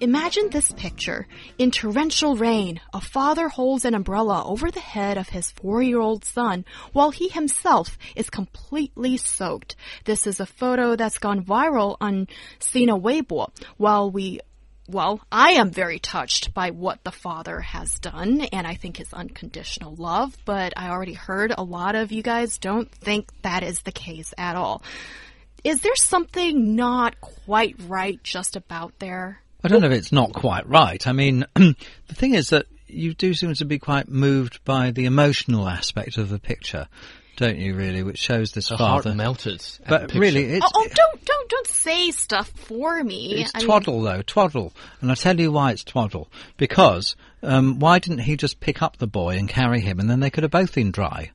Imagine this picture. In torrential rain, a father holds an umbrella over the head of his four-year-old son while he himself is completely soaked. This is a photo that's gone viral on Sina Weibo. While we well, I am very touched by what the father has done, and I think his unconditional love, but I already heard a lot of you guys don't think that is the case at all. Is there something not quite right just about there? I don't know if it's not quite right. I mean, the thing is that you do seem to be quite moved by the emotional aspect of the picture, don't you? Really, which shows this The heart father. melted. at the But picture. really, it's Oh, oh, don't, don't, don't say stuff for me. it's I mean- twaddle though, twaddle, and I'll tell you why it's twaddle. Because um, why didn't he just pick up the boy and carry him, and then they could have both been dry?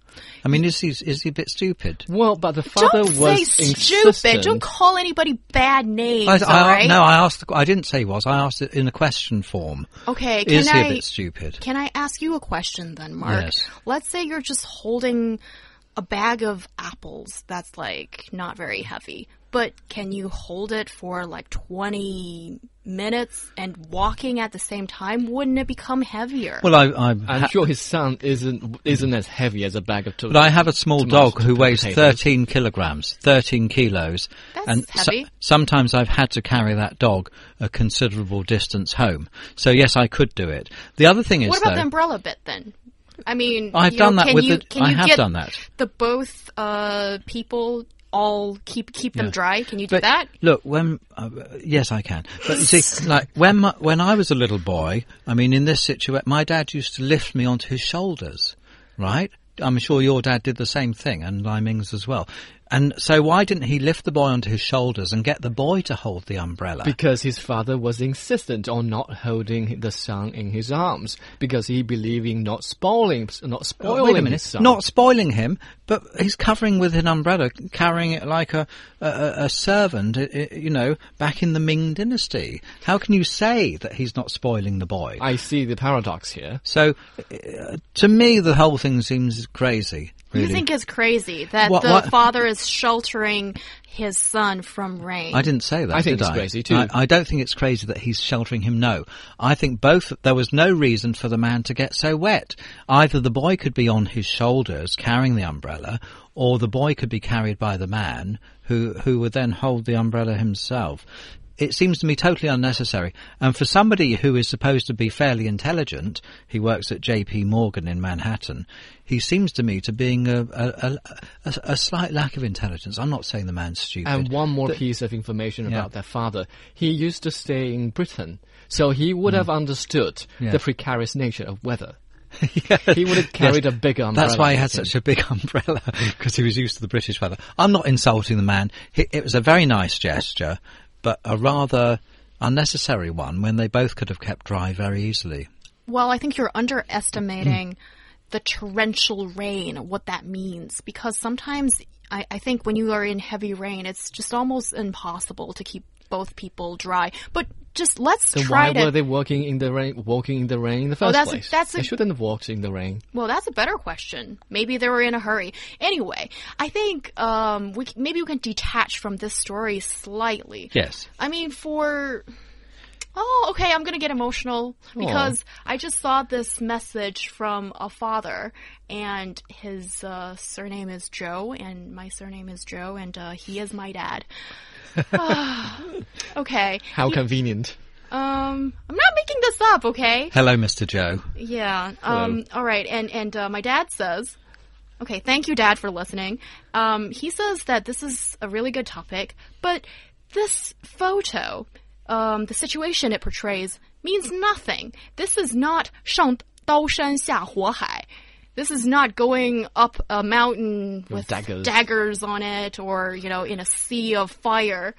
I mean, is he is he a bit stupid? Well, but the father don't was say stupid. insistent. Don't call anybody bad names. I, I- all right? No, I asked. The, I didn't say he was. I asked it in a question form. Okay, can Is he I? a bit stupid? Can I ask you a question then, Mark? Yes. Let's say you're just holding a bag of apples that's like not very heavy, but can you hold it for like 20 minutes and walking at the same time? Wouldn't it become heavier? Well, I, I I'm sure his son isn't isn't as heavy as a bag of But I have a small dog who weighs potatoes. 13 kilograms, 13 kilos. That's and so- sometimes I've had to carry that dog a considerable distance home. So yes, I could do it. The other thing is what about though, the umbrella bit then? I mean, I've you know, that can with you, the- Can I you have get done that. The both uh, people all keep keep them Yeah. dry. Can you do but that? look, when uh, yes, I can. But you see, like when my, when I was a little boy, I mean, in this situation, my dad used to lift me onto his shoulders, right? I'm sure your dad did the same thing, and Liming's as well. And so, why didn't he lift the boy onto his shoulders and get the boy to hold the umbrella? Because his father was insistent on not holding the son in his arms because he believed in not spoiling, not Oh, spoiling a his son. Not spoiling him, but he's covering with an umbrella, carrying it like a a, a- servant, you know, back in the Ming Dynasty. How can you say that he's not spoiling the boy? I see the paradox here. so, uh, to me, the whole thing seems crazy. Really. You think it's crazy that What- the what- father is sheltering his son from rain. I didn't say that. I think did it's I? crazy too. I, I don't think it's crazy that he's sheltering him. No, I think both. There was no reason for the man to get so wet. Either the boy could be on his shoulders carrying the umbrella, or the boy could be carried by the man who who would then hold the umbrella himself. It seems to me totally unnecessary. And for somebody who is supposed to be fairly intelligent, he works at J.P. Morgan in Manhattan. He seems to me to being a, a, a, a, slight lack of intelligence. I'm not saying the man's stupid. And one more piece of information Yeah. about their father. He used to stay in Britain, so he would have understood Mm. Yeah. the precarious nature of weather. He would have carried a big umbrella. That's why he had such a big umbrella because he was used to the British weather. I'm not insulting the man. He, it was a very nice gesture, but a rather unnecessary one when they both could have kept dry very easily. well, I think you're underestimating the torrential rain, what that means, because sometimes I, I think when you are in heavy rain, it's just almost impossible to keep both people dry. But just let's Then try why to. were they walking in the rain? Walking in the rain in the Oh, first that's a- place. that's a- they shouldn't have walked in the rain. Well, that's a better question. Maybe they were in a hurry. Anyway, I think um, we maybe we can detach from this story slightly. Yes. I mean, for oh, okay, I'm gonna get emotional because I just saw this message from a father, and his uh, surname is Joe, and my surname is Joe, and uh, he is my dad. okay. How He- convenient. um, I'm not making this up. Okay. Hello, Mr. Joe. Yeah. Um. All right. And and uh, my dad says, okay, thank you, Dad, for listening. Um, he says that this is a really good topic, but this photo, um, the situation it portrays means nothing. This is not 上刀山下火海. This is not going up a mountain with daggers. daggers on it or, you know, in a sea of fire.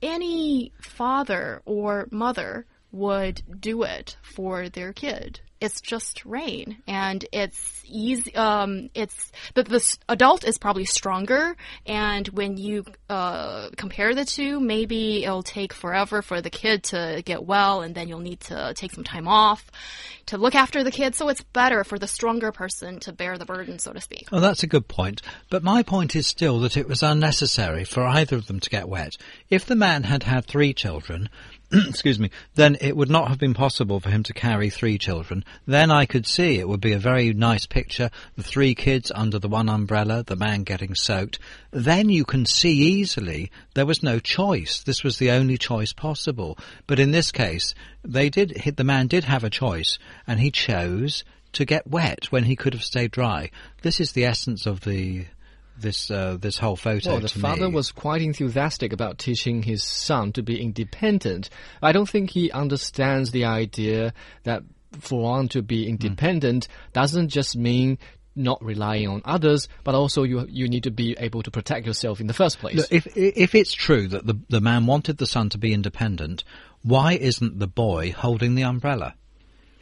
Any father or mother would do it for their kid. It's just rain and it's easy um it's the the adult is probably stronger and when you uh compare the two maybe it'll take forever for the kid to get well and then you'll need to take some time off to look after the kid so it's better for the stronger person to bear the burden so to speak Well, that's a good point. But my point is still that it was unnecessary for either of them to get wet. If the man had had three children, excuse me, then it would not have been possible for him to carry three children. Then I could see it would be a very nice picture, the three kids under the one umbrella, the man getting soaked. Then you can see easily there was no choice. This was the only choice possible. But in this case, they did, the man did have a choice and he chose to get wet when he could have stayed dry. This is the essence of the this uh, this whole photo. Well, the father me. was quite enthusiastic about teaching his son to be independent. I don't think he understands the idea that for one to be independent doesn't just mean not relying on others, but also you you need to be able to protect yourself in the first place. Look, if if it's true that the the man wanted the son to be independent, why isn't the boy holding the umbrella?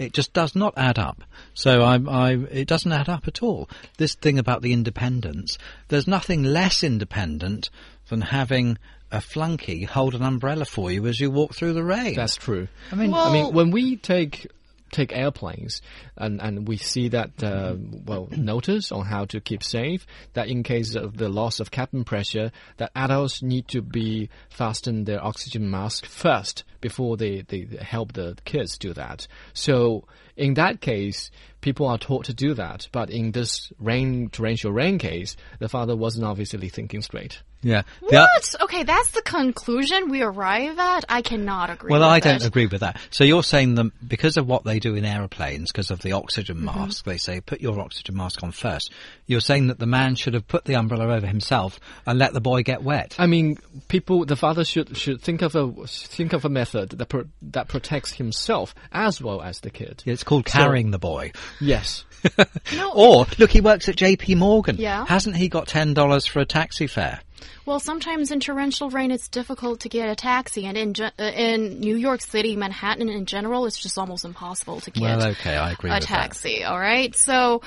It just does not add up. So I, I, it doesn't add up at all. This thing about the independence, there's nothing less independent than having a flunky hold an umbrella for you as you walk through the rain. That's true. I mean, I mean, when we take take airplanes and and we see that uh, well notice on how to keep safe that in case of the loss of cabin pressure that adults need to be fasten their oxygen mask first before they, they help the kids do that. So in that case people are taught to do that but in this rain torrential rain case the father wasn't obviously thinking straight yeah. The o- what okay that's the conclusion we arrive at i cannot agree Well, with I don't it. agree with that. So you're saying that because of what they do in aeroplanes, because of the oxygen Mm-hmm. mask, they say put your oxygen mask on first. You're saying that the man should have put the umbrella over himself and let the boy get wet. I mean, people. The father should should think of a think of a method that pro, that protects himself as well as the kid. It's called So- carrying the boy. Yes. no, Or look, he works at J.P. Morgan. Yeah. Hasn't he got ten dollars for a taxi fare? Well, sometimes in torrential rain, it's difficult to get a taxi, and in uh, in New York City, Manhattan in general, it's just almost impossible to get Well, okay, I agree a with that. taxi. All right, so.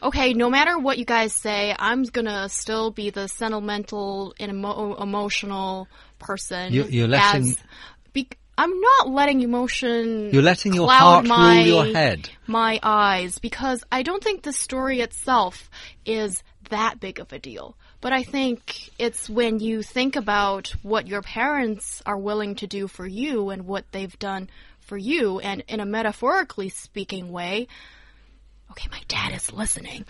Okay, no matter what you guys say, I'm gonna still be the sentimental and emo- emotional person. You- you're letting- I'm not letting emotion. You're letting your heart my, rule your head. My eyes, because I don't think the story itself is that big of a deal. But I think it's when you think about what your parents are willing to do for you and what they've done for you, and in a metaphorically speaking way, okay, my dad is listening.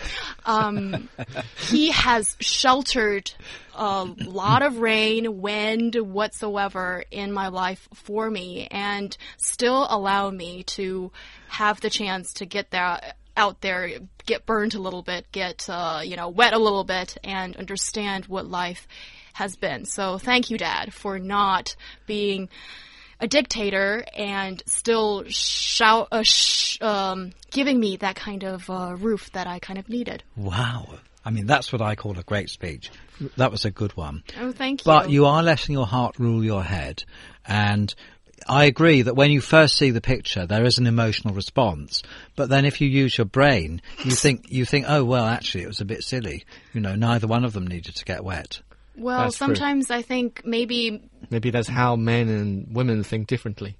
Um, he has sheltered a lot of rain, wind, whatsoever in my life for me, and still allow me to have the chance to get that out there, get burned a little bit, get uh, you know wet a little bit, and understand what life has been. So thank you, Dad, for not being a dictator and still shout, uh, sh- um, giving me that kind of uh, roof that I kind of needed. Wow. I mean, that's what I call a great speech. That was a good one. Oh, thank you. But you are letting your heart rule your head. And I agree that when you first see the picture, there is an emotional response. But then if you use your brain, you think, you think, oh, well, actually, it was a bit silly. You know, neither one of them needed to get wet. well, That's true. sometimes I think maybe Maybe that's how men and women think differently.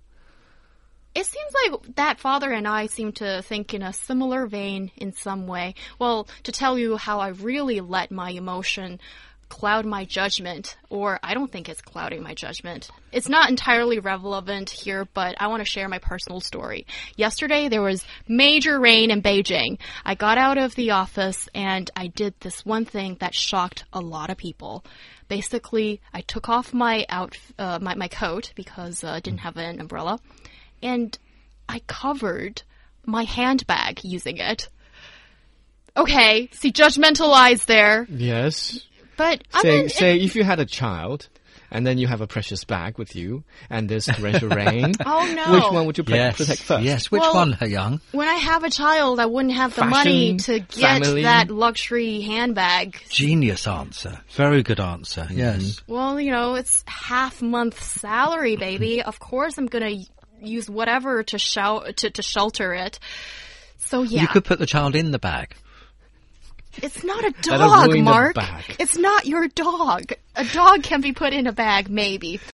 it seems like that father and I seem to think in a similar vein in some way. Well, to tell you how I really let my emotion cloud my judgment, or I don't think it's clouding my judgment. It's not entirely relevant here, but I want to share my personal story. Yesterday there was major rain in Beijing. I got out of the office and I did this one thing that shocked a lot of people. Basically, I took off my out uh, my my coat because uh, I didn't have an umbrella, and I covered my handbag using it. Okay, see judgmental eyes there, Yes. But I Say mean, say if you had a child and then you have a precious bag with you and there's torrential rain. Oh, no. Which one would you yes. protect first? Yes. Which Well- one, her young? when I have a child, I wouldn't have the money to get family. that luxury handbag. Genius answer. Very good answer. Mm-hmm. Yes. Well, you know, it's half month salary, baby. Of course, I'm gonna use whatever to shout to, to shelter it. So yeah, You could put the child in the bag. It's not a dog, Mark. It's not your dog. A dog can be put in a bag, maybe.